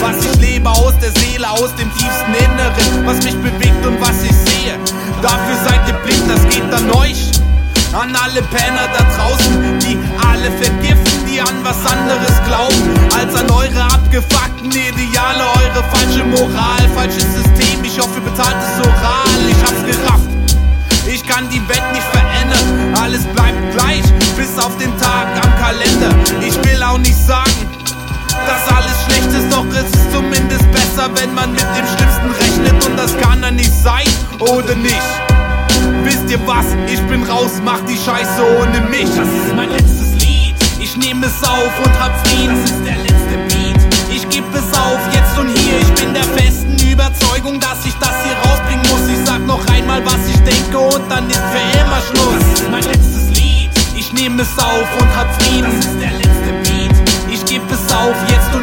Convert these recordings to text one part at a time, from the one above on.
Was ich lebe, aus der Seele, aus dem tiefsten Inneren, was mich bewegt und was ich sehe. Dafür seid ihr blind, das geht an euch. An alle Penner da draußen, die alle vergiften, die an was anderes glauben, als an eure abgefuckten Ideale, eure falsche Moral, falsches System. Ich hoffe, bezahltes Oral, ich besser, wenn man mit dem Schlimmsten rechnet und das kann er nicht sein, oder nicht? Wisst ihr was? Ich bin raus, mach die Scheiße ohne mich. Das ist mein letztes Lied. Ich nehme es auf und hab Frieden. Das ist der letzte Beat. Ich geb es auf, jetzt und hier. Ich bin der festen Überzeugung, dass ich das hier rausbringen muss. Ich sag noch einmal, was ich denke und dann ist für immer Schluss. Das ist mein letztes Lied. Ich nehme es auf und hab Frieden. Das ist der letzte Beat. Ich geb es auf, jetzt und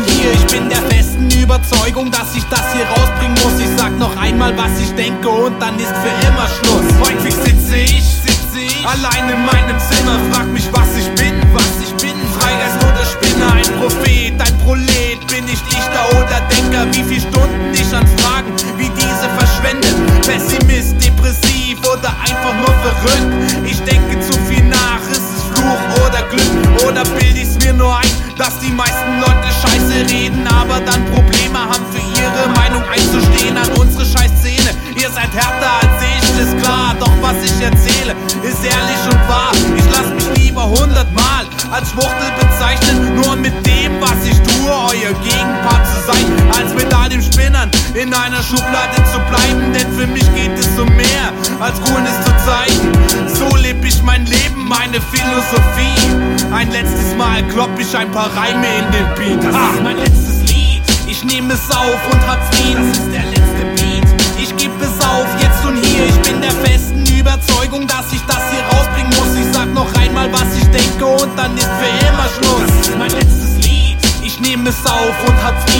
Überzeugung, dass ich das hier rausbringen muss. Ich sag noch einmal, was ich denke und dann ist für immer Schluss. Häufig sitze ich, sitze ich allein in meinem Zimmer, frag mich, was ich bin, was ich bin. Freigeist oder Spinner, ein Prophet, ein Prolet. Bin ich Dichter oder Denker? Wie viel Stunden ich an Fragen wie diese verschwende? Pessimist, depressiv oder einfach nur verrückt? Ich denke zu viel nach, ist es Fluch oder Glück? Oder bild ich's mir nur ein, dass die meisten Leute Scheiße reden, aber dann Probleme haben für ihre Meinung einzustehen an unsere Scheißszene. Ihr seid härter als ich, ist klar, doch was ich erzähle, ist ehrlich und wahr. Ich lass mich lieber hundertmal als Schwuchtel bezeichnen, nur mit dem, was ich tue, euer Gegenpart zu sein, als mit all dem Spinnern in einer Schublade zu bleiben, denn für mich geht es als Coolness zu zeigen. So leb ich mein Leben, meine Philosophie. Ein letztes Mal klopp ich ein paar Reime in den Beat. Das ist mein letztes Lied. Ich nehme es auf und hab Frieden. Das ist der letzte Beat. Ich geb es auf, jetzt und hier. Ich bin der festen Überzeugung, dass ich das hier rausbringen muss. Ich sag noch einmal, was ich denke und dann ist für immer Schluss. Das ist mein letztes Lied. Ich nehme es auf und hab Frieden.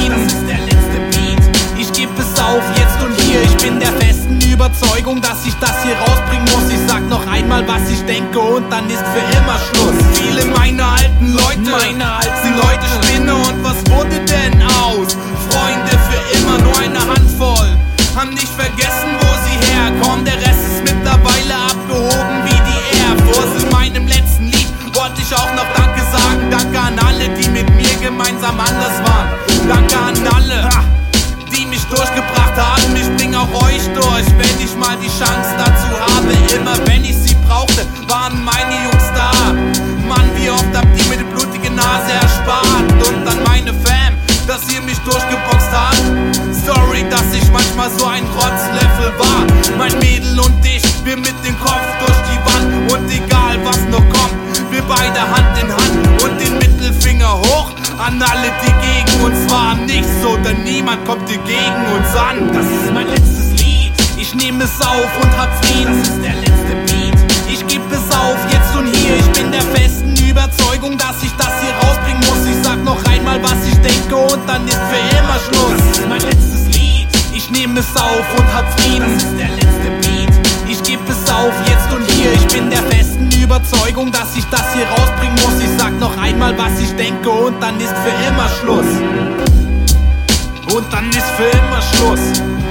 Überzeugung, dass ich das hier rausbringen muss. Ich sag noch einmal, was ich denke und dann ist für immer Schluss. Viele mal die Chance dazu habe. Immer wenn ich sie brauchte, waren meine Jungs da. Mann, wie oft habt ihr mir die blutige Nase erspart? Und an meine Fam, dass ihr mich durchgeboxt habt. Sorry, dass ich manchmal so ein Rotzlöffel war. Mein Mädel und ich, wir mit dem Kopf durch die Wand. Und egal was noch kommt, wir beide Hand in Hand und den Mittelfinger hoch an alle, die gegen uns waren. Nicht so, denn niemand kommt hier gegen uns an. Das ist mein. Ich nehme es auf und hab Frieden. Das ist der letzte Beat. Ich geb es auf, jetzt und hier. Ich bin der festen Überzeugung, dass ich das hier rausbringen muss. Ich sag noch einmal, was ich denke und dann ist für immer Schluss. Das ist mein letztes Lied. Ich nehme es auf und hab Frieden. Das ist der letzte Beat. Ich geb es auf, jetzt und hier. Ich bin der festen Überzeugung, dass ich das hier rausbringen muss. Ich sag noch einmal, was ich denke und dann ist für immer Schluss. Und dann ist für immer Schluss.